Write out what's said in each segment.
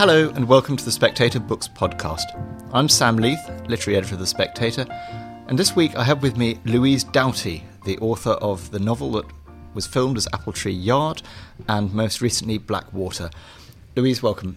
Hello, and welcome to the Spectator Books Podcast. I'm Sam Leith, literary editor of The Spectator, and this week I have with me Louise Doughty, the author of the novel that was filmed as Apple Tree Yard and most recently Black Water. Louise, welcome.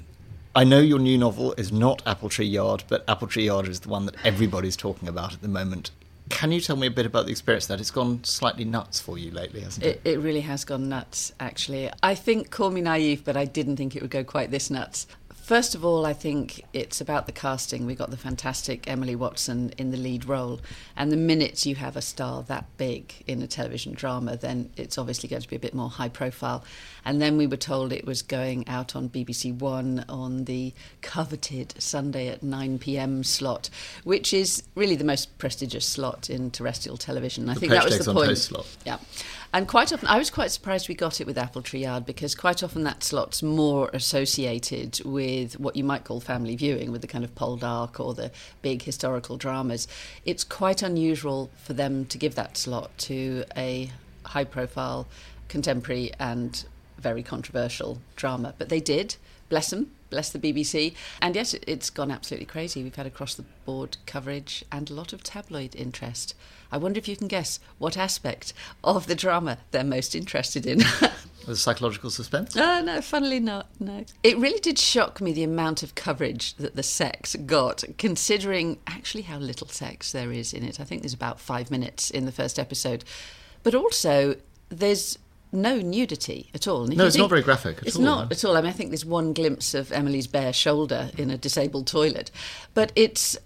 I know your new novel is not Apple Tree Yard, but Apple Tree Yard is the one that everybody's talking about at the moment. Can you tell me a bit about the experience that it's gone slightly nuts for you lately, hasn't it? It, it really has gone nuts, actually. I think, call me naive, but I didn't think it would go quite this nuts. First of all, I think it's about the casting. We got the fantastic Emily Watson in the lead role. And the minute you have a star that big in a television drama, then it's obviously going to be a bit more high profile. And then we were told it was going out on BBC One on the coveted Sunday at 9 pm slot, which is really the most prestigious slot in terrestrial television. I the think that was the point. Slot. Yeah. And quite often, I was quite surprised we got it with Apple Tree Yard because quite often that slot's more associated with what you might call family viewing, with the kind of Poldark or the big historical dramas. It's quite unusual for them to give that slot to a high profile, contemporary, and very controversial drama. But they did, bless them, bless the BBC. And yes, it's gone absolutely crazy. We've had across the board coverage and a lot of tabloid interest. I wonder if you can guess what aspect of the drama they're most interested in. The psychological suspense? Oh, no, funnily not, no. It really did shock me the amount of coverage that the sex got, considering actually how little sex there is in it. I think there's about five minutes in the first episode. But also, there's no nudity at all. No, it's think, not very graphic it's all, not at all. I mean, I think there's one glimpse of Emily's bare shoulder in a disabled toilet. But it's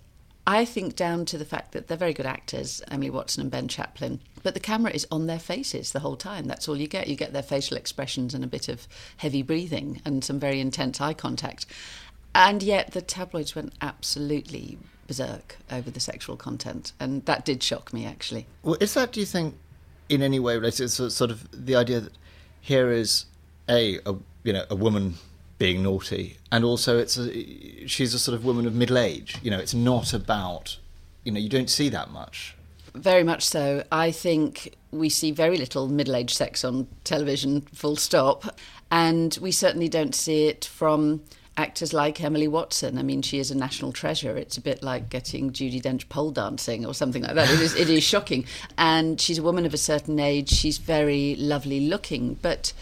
I think down to the fact that they're very good actors, Emily Watson and Ben Chaplin, but the camera is on their faces the whole time. That's all you get. You get their facial expressions and a bit of heavy breathing and some very intense eye contact. And yet the tabloids went absolutely berserk over the sexual content, and that did shock me actually. Well, is that, do you think, in any way related to sort of the idea that here is a, a you know a woman being naughty, and also it's a, she's a sort of woman of middle age. You know, it's not about you know you don't see that much. Very much so. I think we see very little middle-aged sex on television. Full stop, and we certainly don't see it from actors like Emily Watson. I mean, she is a national treasure. It's a bit like getting Judi Dench pole dancing or something like that. It is, it is shocking. And she's a woman of a certain age. She's very lovely looking, but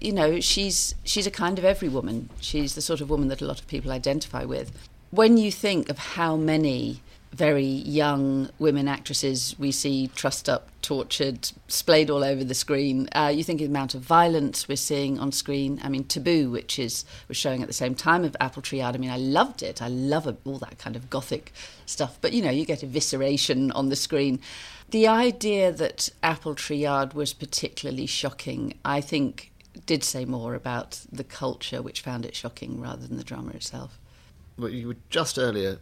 you know, she's she's a kind of every woman. She's the sort of woman that a lot of people identify with. When you think of how many very young women actresses we see trussed up, tortured, splayed all over the screen. Uh, you think of the amount of violence we're seeing on screen. I mean, Taboo, which is was showing at the same time of Apple Tree Yard. I mean, I loved it. I love all that kind of gothic stuff. But you know, you get evisceration on the screen. The idea that Apple Tree Yard was particularly shocking, I think, did say more about the culture which found it shocking rather than the drama itself. Well, you were just earlier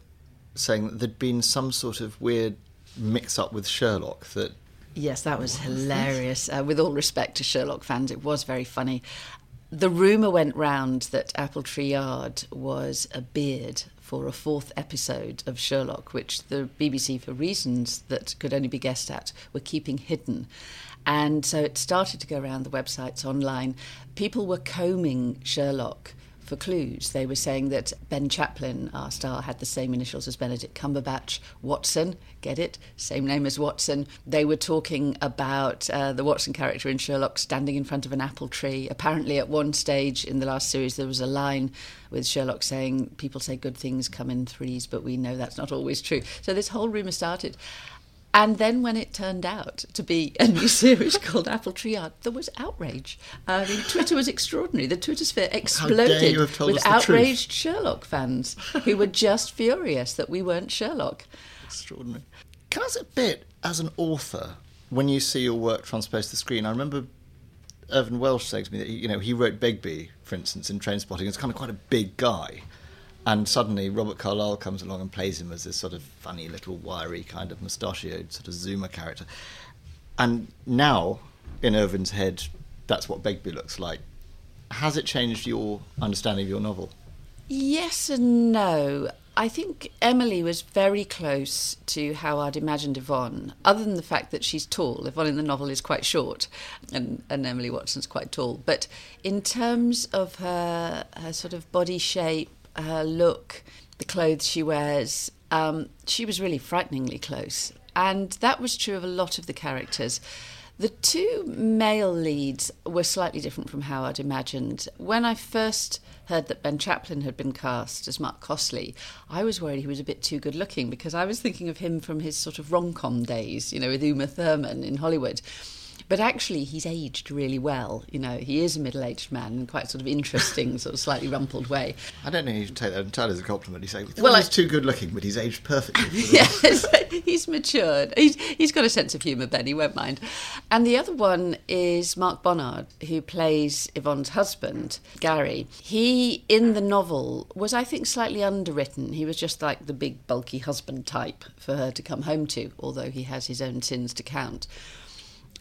saying that there'd been some sort of weird mix up with Sherlock that. Yes, that was hilarious. Uh, with all respect to Sherlock fans, it was very funny. The rumour went round that Apple Tree Yard was a beard for a fourth episode of Sherlock, which the BBC, for reasons that could only be guessed at, were keeping hidden. And so it started to go around the websites online. People were combing Sherlock for clues. They were saying that Ben Chaplin, our star, had the same initials as Benedict Cumberbatch. Watson, get it? Same name as Watson. They were talking about uh, the Watson character in Sherlock standing in front of an apple tree. Apparently, at one stage in the last series, there was a line with Sherlock saying, People say good things come in threes, but we know that's not always true. So this whole rumour started. And then when it turned out to be a new series called Apple Tree Yard, there was outrage. I mean, Twitter was extraordinary. The Twitter sphere exploded with outraged Sherlock fans who were just furious that we weren't Sherlock. Extraordinary. Can I a bit, as an author, when you see your work transposed to the screen, I remember Irvine Welsh saying to me that, you know, he wrote Begbie, for instance, in Trainspotting. It's kind of quite a big guy. And suddenly Robert Carlyle comes along and plays him as this sort of funny little wiry kind of mustachioed sort of zoomer character. And now, in Irvine's head, that's what Begbie looks like. Has it changed your understanding of your novel? Yes and no. I think Emily was very close to how I'd imagined Yvonne, other than the fact that she's tall. Yvonne in the novel is quite short, and, and Emily Watson's quite tall. But in terms of her, her sort of body shape, her look, the clothes she wears. Um, she was really frighteningly close. And that was true of a lot of the characters. The two male leads were slightly different from how I'd imagined. When I first heard that Ben Chaplin had been cast as Mark Costley, I was worried he was a bit too good looking because I was thinking of him from his sort of rom com days, you know, with Uma Thurman in Hollywood. But actually, he's aged really well. You know, he is a middle-aged man in quite sort of interesting, sort of slightly rumpled way. I don't know if you take that entirely as a compliment. You say, well, Well, I- he's too good looking, but he's aged perfectly. yes, he's matured. He's, he's got a sense of humour, Ben, he won't mind. And the other one is Mark Bonnar, who plays Yvonne's husband, Gary. He, in the novel, was, I think, slightly underwritten. He was just like the big, bulky husband type for her to come home to, although he has his own sins to count.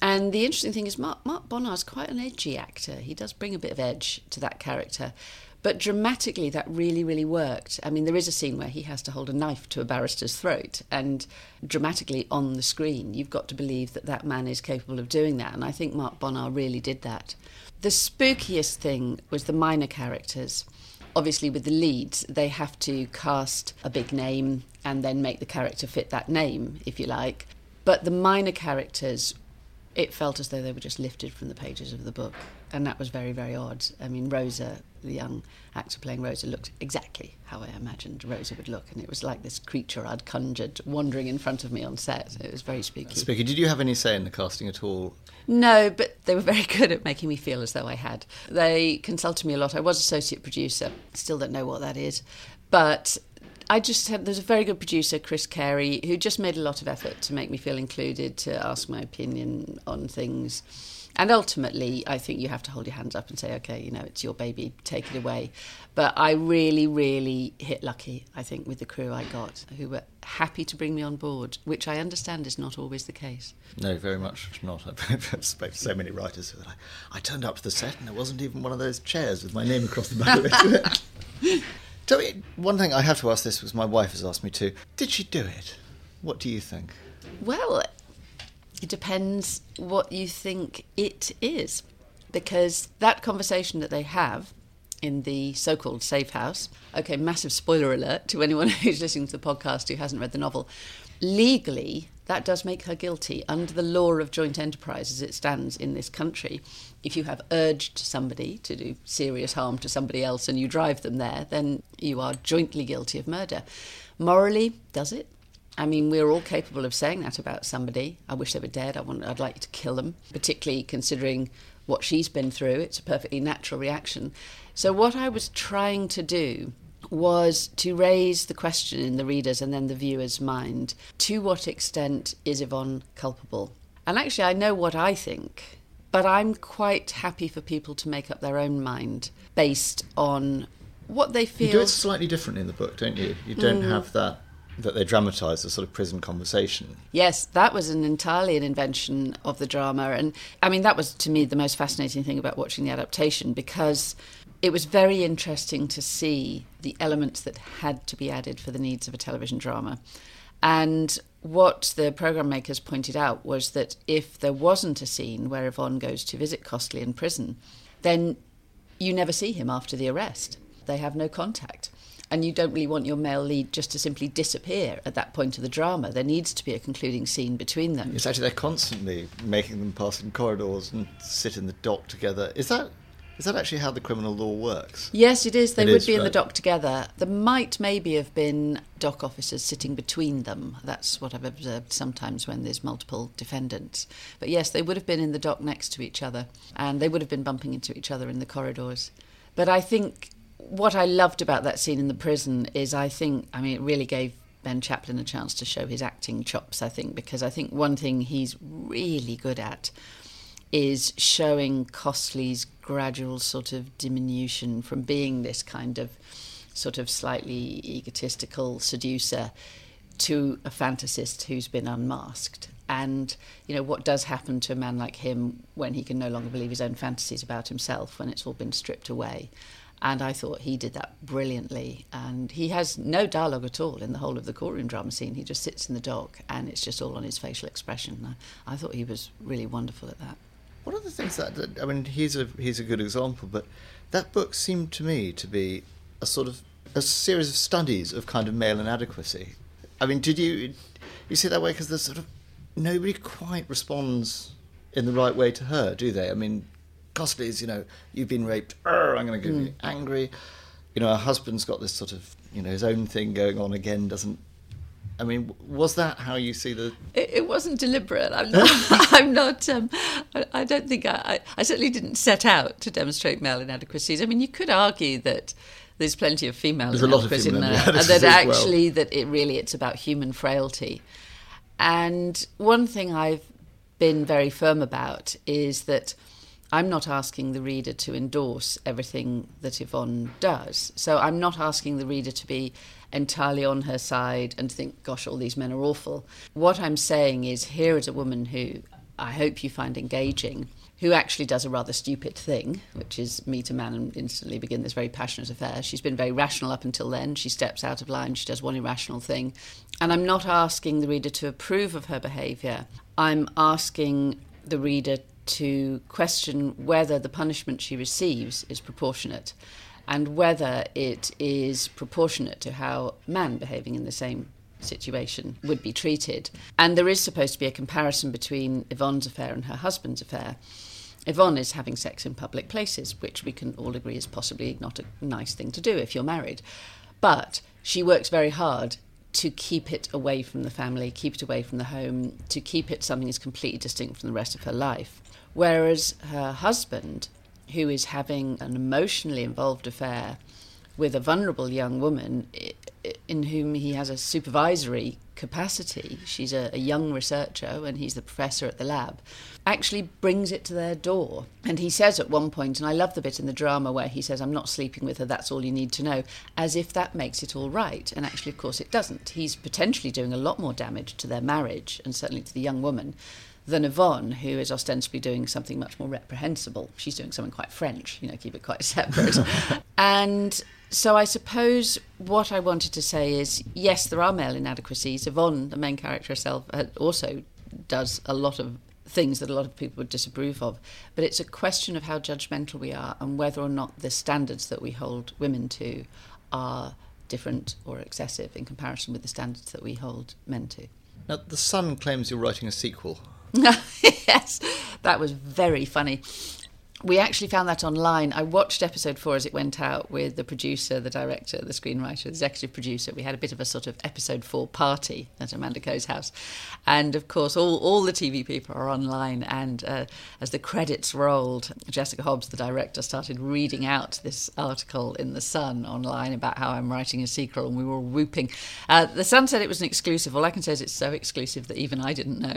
And the interesting thing is, Mark, Mark Bonnar's quite an edgy actor. He does bring a bit of edge to that character. But dramatically, that really, really worked. I mean, there is a scene where he has to hold a knife to a barrister's throat, and dramatically on the screen, you've got to believe that that man is capable of doing that. And I think Mark Bonnard really did that. The spookiest thing was the minor characters. Obviously, with the leads, they have to cast a big name and then make the character fit that name, if you like. But the minor characters it felt as though they were just lifted from the pages of the book. And that was very, very odd. I mean, Rosa, the young actor playing Rosa, looked exactly how I imagined Rosa would look. And it was like this creature I'd conjured wandering in front of me on set. It was very spooky. Spooky, did you have any say in the casting at all? No, but they were very good at making me feel as though I had. They consulted me a lot. I was associate producer, still don't know what that is. But I just had, there's a very good producer, Chris Carey, who just made a lot of effort to make me feel included, to ask my opinion on things. And ultimately, I think you have to hold your hands up and say, okay, you know, it's your baby, take it away. But I really, really hit lucky, I think, with the crew I got, who were happy to bring me on board, which I understand is not always the case. No, very much not. I've spoken to so many writers who are like, I turned up to the set and there wasn't even one of those chairs with my name across the back of it. Tell me, one thing I have to ask this was my wife has asked me to. Did she do it? What do you think? Well, it depends what you think it is. Because that conversation that they have in the so called safe house, okay, massive spoiler alert to anyone who's listening to the podcast who hasn't read the novel. Legally, that does make her guilty under the law of joint enterprise as it stands in this country. If you have urged somebody to do serious harm to somebody else and you drive them there, then you are jointly guilty of murder. Morally, does it? I mean, we're all capable of saying that about somebody. I wish they were dead. I want, I'd like to kill them, particularly considering what she's been through. It's a perfectly natural reaction. So, what I was trying to do was to raise the question in the reader's and then the viewer's mind to what extent is Yvonne culpable? And actually, I know what I think, but I'm quite happy for people to make up their own mind based on what they feel. You do it slightly different in the book, don't you? You don't hmm. have that that they dramatise the sort of prison conversation. Yes, that was an entirely an invention of the drama. And I mean, that was to me the most fascinating thing about watching the adaptation because it was very interesting to see the elements that had to be added for the needs of a television drama. And what the program makers pointed out was that if there wasn't a scene where Yvonne goes to visit Costley in prison, then you never see him after the arrest. They have no contact. And you don't really want your male lead just to simply disappear at that point of the drama. There needs to be a concluding scene between them. It's actually they're constantly making them pass in corridors and sit in the dock together. Is that is that actually how the criminal law works? Yes, it is. They It would is, be in the dock together. There might maybe have been dock officers sitting between them. That's what I've observed sometimes when there's multiple defendants. But yes, they would have been in the dock next to each other and they would have been bumping into each other in the corridors. But I think what I loved about that scene in the prison is I think, I mean, it really gave Ben Chaplin a chance to show his acting chops, I think, because I think one thing he's really good at is showing Costley's gradual sort of diminution from being this kind of sort of slightly egotistical seducer to a fantasist who's been unmasked. And, you know, what does happen to a man like him when he can no longer believe his own fantasies about himself, when it's all been stripped away? And I thought he did that brilliantly. And he has no dialogue at all in the whole of the courtroom drama scene. He just sits in the dock and it's just all on his facial expression. I, I thought he was really wonderful at that. One of the things that, I mean, he's a he's a good example, but that book seemed to me to be a sort of a series of studies of kind of male inadequacy. I mean, did you you see it that way because there's sort of nobody quite responds in the right way to her, do they? I mean, Costley's, you know, you've been raped. I'm going to get you angry. You know, her husband's got this sort of, you know, his own thing going on again. Doesn't. I mean, was that how you see the? It, it wasn't deliberate. I'm not. I'm not um, I, I don't think I, I. I certainly didn't set out to demonstrate male inadequacies. I mean, you could argue that there's plenty of female There's a lot of inadequacies in there, and that as well. actually that it really it's about human frailty. And one thing I've been very firm about is that I'm not asking the reader to endorse everything that Yvonne does. So I'm not asking the reader to be entirely on her side and think, gosh, all these men are awful. What I'm saying is, here is a woman who I hope you find engaging, who actually does a rather stupid thing, which is meet a man and instantly begin this very passionate affair. She's been very rational up until then. She steps out of line, she does one irrational thing. And I'm not asking the reader to approve of her behaviour. I'm asking the reader to question whether the punishment she receives is proportionate and whether it is proportionate to how man behaving in the same situation would be treated. And there is supposed to be a comparison between Yvonne's affair and her husband's affair. Yvonne is having sex in public places, which we can all agree is possibly not a nice thing to do if you're married. But she works very hard to keep it away from the family, keep it away from the home, to keep it something that's completely distinct from the rest of her life. Whereas her husband, who is having an emotionally involved affair with a vulnerable young woman in whom he has a supervisory capacity, she's a, a young researcher and he's the professor at the lab, actually brings it to their door. And he says at one point, and I love the bit in the drama where he says, I'm not sleeping with her, that's all you need to know, as if that makes it all right. And actually, of course, it doesn't. He's potentially doing a lot more damage to their marriage and certainly to the young woman than Yvonne, who is ostensibly doing something much more reprehensible. She's doing something quite French, you know, keep it quite separate. and so I suppose what I wanted to say is yes, there are male inadequacies. Yvonne, the main character herself, uh, also does a lot of things that a lot of people would disapprove of. But it's a question of how judgmental we are and whether or not the standards that we hold women to are different or excessive in comparison with the standards that we hold men to. Now, the Sun claims you're writing a sequel. yes, that was very funny. We actually found that online. I watched episode four as it went out with the producer, the director, the screenwriter, the executive producer. We had a bit of a sort of episode four party at Amanda Coe's house. And of course, all, all the TV people are online. And uh, as the credits rolled, Jessica Hobbs, the director, started reading out this article in The Sun online about how I'm writing a sequel, and we were all whooping. Uh, the Sun said it was an exclusive. All I can say is it's so exclusive that even I didn't know.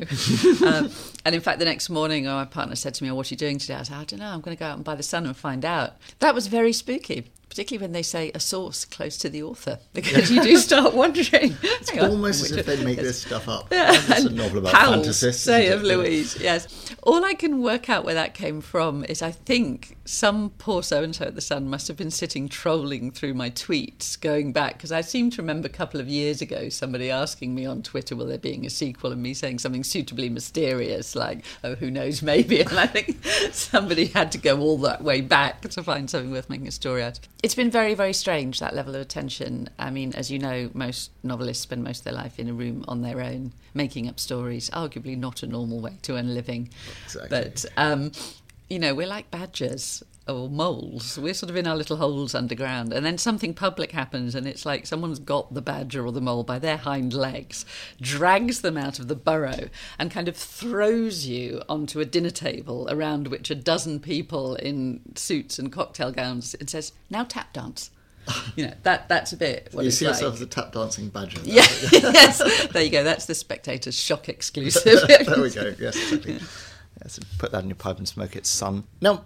um, and in fact, the next morning, oh, my partner said to me, oh, What are you doing today? I said, I don't know. Ah, I'm going to go out and buy The Sun and find out. That was very spooky. Particularly when they say a source close to the author, because you do start wondering. It's Almost as if they make this stuff up. Yeah, It's a novel about fantasists. Say of? Louise, yes. All I can work out where that came from is I think some poor so and so at the Sun must have been sitting trolling through my tweets going back because I seem to remember a couple of years ago somebody asking me on Twitter, "Will there being a sequel?" and me saying something suitably mysterious like, "Oh, who knows, maybe." And I think somebody had to go all that way back to find something worth making a story out. of. It's been very, very strange that level of attention. I mean, as you know, most novelists spend most of their life in a room on their own, making up stories. Arguably not a normal way to earn a living. Exactly. But um, you know, we're like badgers or moles. We're sort of in our little holes underground, and then something public happens, and it's like someone's got the badger or the mole by their hind legs, drags them out of the burrow, and kind of throws you onto a dinner table around which a dozen people in suits and cocktail gowns, and says, "Now tap dance." You know that that's a bit. What You it's see like. yourself as a tap dancing badger. Yeah, yes. There you go. That's the Spectator's shock exclusive. there we go. Yes, exactly. Yes, put that in your pipe and smoke it, son. Now,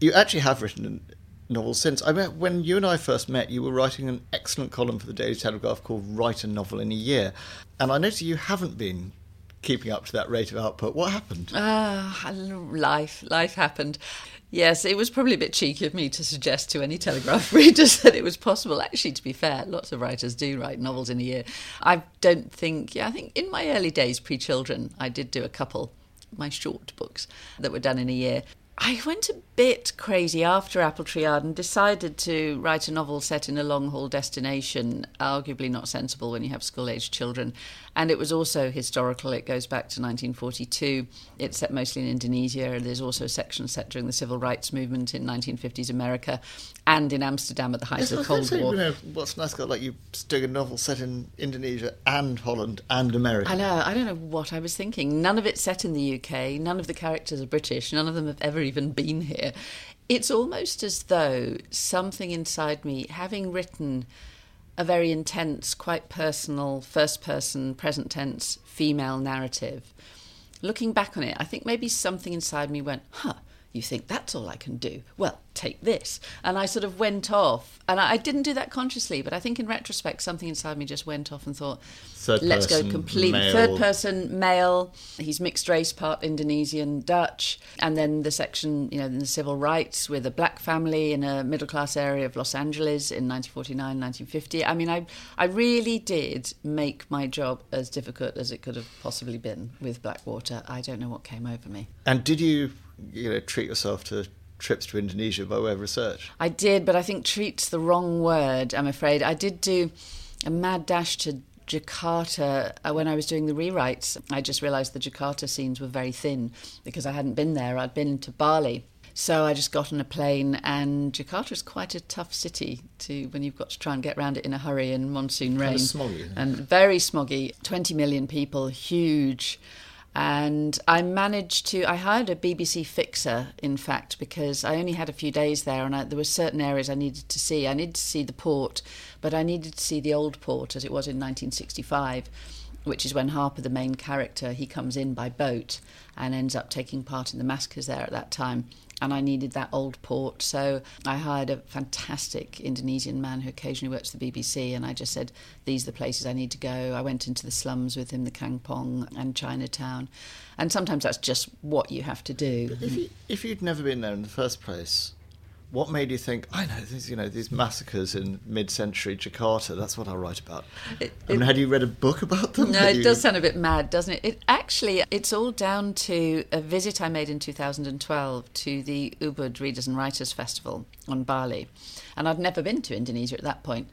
you actually have written a novel since. I mean, when you and I first met, you were writing an excellent column for the Daily Telegraph called "Write a Novel in a Year," and I noticed you haven't been keeping up to that rate of output. What happened? Ah, life, life happened. Yes, it was probably a bit cheeky of me to suggest to any Telegraph readers that it was possible. Actually, to be fair, lots of writers do write novels in a year. I don't think, yeah, I think in my early days, pre children, I did do a couple, my short books, that were done in a year. I went a bit crazy after Apple Tree Yard and decided to write a novel set in a long haul destination, arguably not sensible when you have school aged children. And it was also historical. It goes back to 1942. It's set mostly in Indonesia. There's also a section set during the civil rights movement in 1950s America and in Amsterdam at the height Yes, of the Cold War. You know, what's nice got like you doing a novel set in Indonesia and Holland and America. I know. I don't know what I was thinking. None of it's set in the UK. None of the characters are British. None of them have ever even been here. It's almost as though something inside me, having written a very intense, quite personal, first person, present tense female narrative, looking back on it, I think maybe something inside me went, huh. You think that's all I can do? Well, take this. And I sort of went off. And I I didn't do that consciously, but I think in retrospect, something inside me just went off and thought, Third let's go completely male. third person male he's mixed race part indonesian dutch and then the section you know in the civil rights with a black family in a middle class area of los angeles in 1949 1950 i mean i i really did make my job as difficult as it could have possibly been with blackwater i don't know what came over me And did you, you know, treat yourself to trips to Indonesia by way of research? I did, but I think treat's the wrong word, I'm afraid. I did do a mad dash to Jakarta uh, when I was doing the rewrites. I just realised the Jakarta scenes were very thin because I hadn't been there. I'd been to Bali. So I just got on a plane, and Jakarta is quite a tough city to when you've got to try and get around it in a hurry in monsoon rain. Kind of smoggy, and very smoggy. 20 million people, huge. And I managed to, I hired a BBC fixer, in fact, because I only had a few days there and I, there were certain areas I needed to see. I needed to see the port, but I needed to see the old port as it was in 1965, which is when Harper, the main character, he comes in by boat and ends up taking part in the massacres there at that time and I needed that old port. So I hired a fantastic Indonesian man who occasionally works for the BBC, and I just said, These are the places I need to go. I went into the slums with him, the Kampong and Chinatown. And sometimes that's just what you have to do. If, you, if you'd never been there in the first place, what made you think, I know, these, you know, these massacres in mid-century Jakarta, that's what I'll write about? It- I mean, had you read a book about them? No, Had it you- does sound a bit mad, doesn't it? It actually, it's all down to a visit I made in 2012 to the Ubud Readers and Writers Festival on Bali, and I'd never been to Indonesia at that point.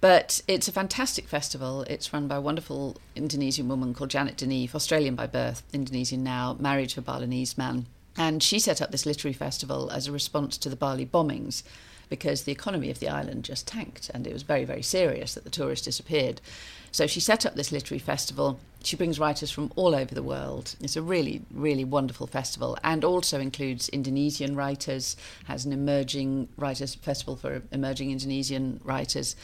But it's a fantastic festival. It's run by a wonderful Indonesian woman called Janet DeNeefe, Australian by birth, Indonesian now, married to a Balinese man. And she set up this literary festival as a response to the Bali bombings because the economy of the island just tanked and it was very, very serious that the tourists disappeared. So she set up this literary festival. She brings writers from all over the world. It's a really, really wonderful festival and also includes Indonesian writers, has an emerging writers festival for emerging Indonesian writers.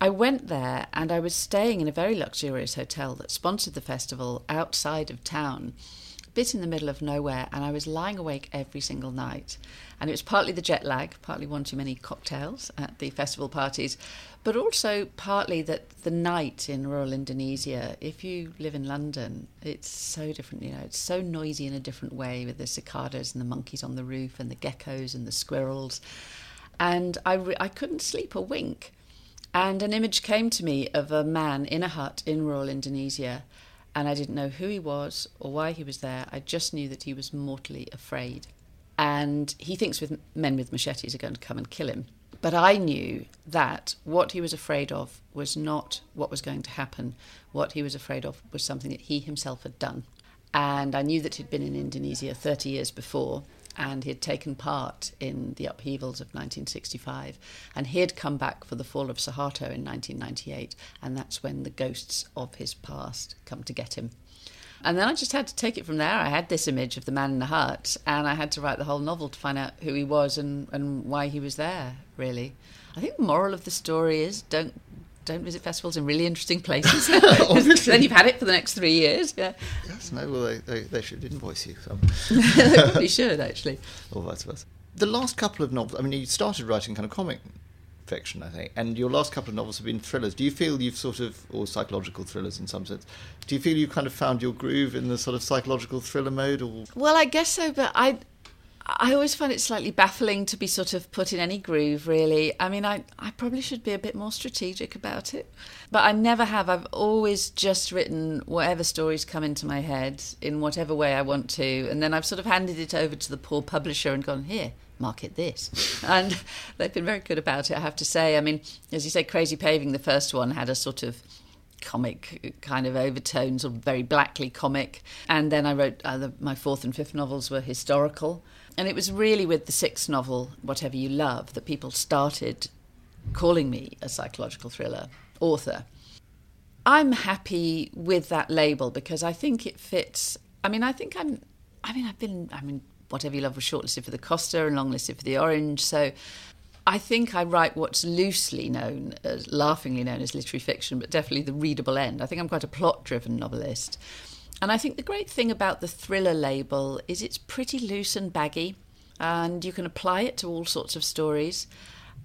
I went there and I was staying in a very luxurious hotel that sponsored the festival outside of town, bit in the middle of nowhere, and I was lying awake every single night. And it was partly the jet lag, partly one too many cocktails at the festival parties, but also partly that the night in rural Indonesia, if you live in London, it's so different. You know, it's so noisy in a different way with the cicadas and the monkeys on the roof and the geckos and the squirrels. And I, re- I couldn't sleep a wink. And an image came to me of a man in a hut in rural Indonesia, and I didn't know who he was or why he was there. I just knew that he was mortally afraid. And he thinks with men with machetes are going to come and kill him. But I knew that what he was afraid of was not what was going to happen. What he was afraid of was something that he himself had done. And I knew that he'd been in Indonesia 30 years before and he had taken part in the upheavals of 1965. And he had come back for the fall of Suharto in 1998, and that's when the ghosts of his past come to get him. And then I just had to take it from there. I had this image of the man in the hut, and I had to write the whole novel to find out who he was and, and why he was there, really. I think the moral of the story is don't don't visit festivals in really interesting places. then you've had it for the next three years. Yeah, Yes, no, well, they, they, they should invoice you, some, they probably should actually. or vice versa. The last couple of novels, I mean, you started writing kind of comic fiction, I think, and your last couple of novels have been thrillers. Do you feel you've sort of, or psychological thrillers in some sense, do you feel you've kind of found your groove in the sort of psychological thriller mode, or Well, I guess so, but I, I always find it slightly baffling to be sort of put in any groove, really. I mean, I, I probably should be a bit more strategic about it. But I never have. I've always just written whatever stories come into my head in whatever way I want to. And then I've sort of handed it over to the poor publisher and gone, here, market this. and they've been very good about it, I have to say. I mean, as you say, Crazy Paving, the first one, had a sort of comic kind of overtones, or very blackly comic. And then I wrote uh, the, my fourth and fifth novels were historical. And it was really with the sixth novel, Whatever You Love, that people started calling me a psychological thriller author. I'm happy with that label because I think it fits. I mean, I think I'm. I mean, I've been. I mean, Whatever You Love was shortlisted for the Costa and longlisted for the Orange. So I think I write what's loosely known as, laughingly known as literary fiction, but definitely the readable end. I think I'm quite a plot driven novelist. And I think the great thing about the thriller label is it's pretty loose and baggy, and you can apply it to all sorts of stories.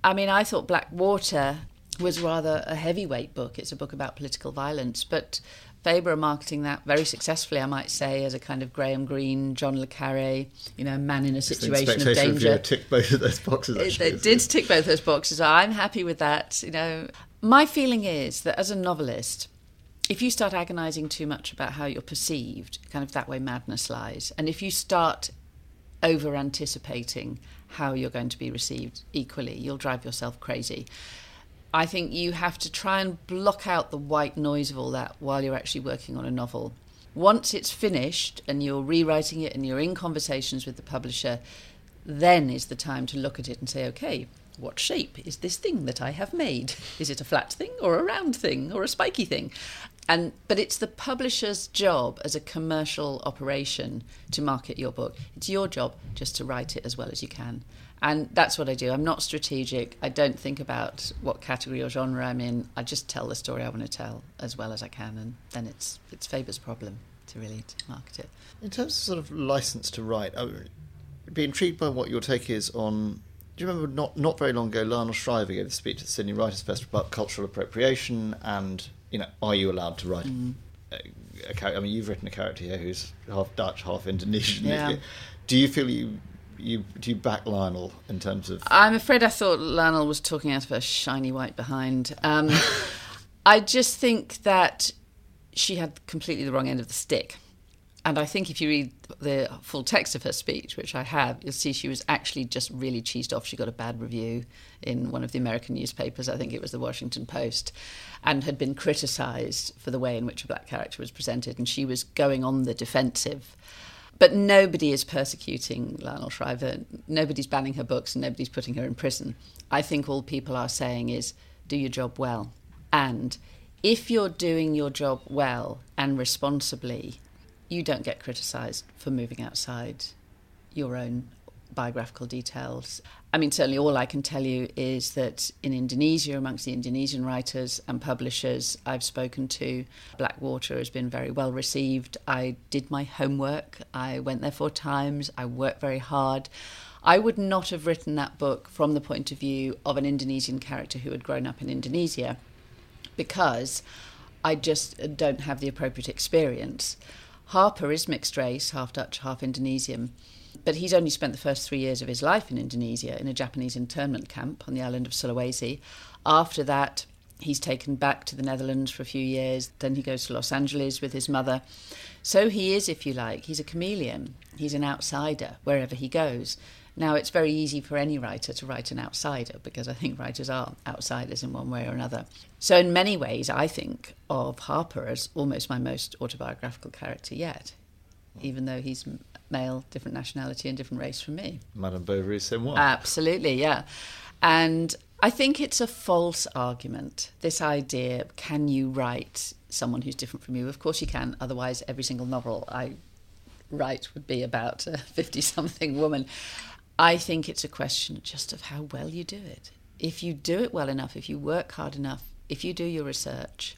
I mean, I thought Black Water was rather a heavyweight book. It's a book about political violence, but Faber are marketing that very successfully, I might say, as a kind of Graham Greene, John le Carre, you know, man in a situation of danger. Of Tick both of those boxes. Actually, it, it did tick both those boxes. I'm happy with that. You know, my feeling is that as a novelist, if you start agonising too much about how you're perceived, kind of that way madness lies. And if you start over anticipating how you're going to be received equally, you'll drive yourself crazy. I think you have to try and block out the white noise of all that while you're actually working on a novel. Once it's finished and you're rewriting it and you're in conversations with the publisher, then is the time to look at it and say, okay, what shape is this thing that I have made? Is it a flat thing or a round thing or a spiky thing? And but it's the publisher's job as a commercial operation to market your book. It's your job just to write it as well as you can. And that's what I do. I'm not strategic. I don't think about what category or genre I'm in. I just tell the story I want to tell as well as I can, and then it's it's Faber's problem to really market it. In terms of sort of license to write, I'd be intrigued by what your take is on. Do you remember not not very long ago, Lionel Shriver gave a speech at the Sydney Writers' Festival about cultural appropriation and you know, are you allowed to write? Mm. A, a character? I mean, you've written a character here who's half Dutch, half Indonesian. Yeah. Do you feel you you do you back Lionel in terms of? I'm afraid I thought Lionel was talking out of her shiny white behind. Um, I just think that she had completely the wrong end of the stick. And I think if you read the full text of her speech, which I have, you'll see she was actually just really cheesed off. She got a bad review in one of the American newspapers, I think it was the Washington Post, and had been criticised for the way in which a black character was presented. And she was going on the defensive. But nobody is persecuting Lionel Shriver. Nobody's banning her books and nobody's putting her in prison. I think all people are saying is do your job well. And if you're doing your job well and responsibly, you don't get criticised for moving outside your own biographical details. I mean, certainly all I can tell you is that in Indonesia, amongst the Indonesian writers and publishers I've spoken to, Black Water has been very well received. I did my homework, I went there four times, I worked very hard. I would not have written that book from the point of view of an Indonesian character who had grown up in Indonesia because I just don't have the appropriate experience. Harper is mixed race, half Dutch, half Indonesian. But he's only spent the first three years of his life in Indonesia in a Japanese internment camp on the island of Sulawesi. After that, he's taken back to the Netherlands for a few years. Then he goes to Los Angeles with his mother. So he is, if you like, he's a chameleon. He's an outsider wherever he goes. Now, it's very easy for any writer to write an outsider because I think writers are outsiders in one way or another. So, in many ways, I think of Harper as almost my most autobiographical character yet, hmm. even though he's male, different nationality, and different race from me. Madame Bovary, same one. Absolutely, yeah. And I think it's a false argument. This idea: can you write someone who's different from you? Of course you can. Otherwise, every single novel I write would be about a fifty-something woman. I think it's a question just of how well you do it. If you do it well enough, if you work hard enough, if you do your research,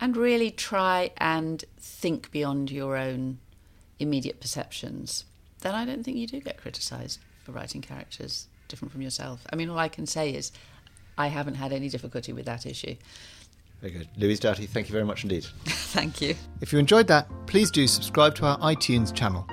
and really try and think beyond your own immediate perceptions, then I don't think you do get criticised for writing characters different from yourself. I mean, all I can say is I haven't had any difficulty with that issue. Very good. Louise Doughty, thank you very much indeed. thank you. If you enjoyed that, please do subscribe to our iTunes channel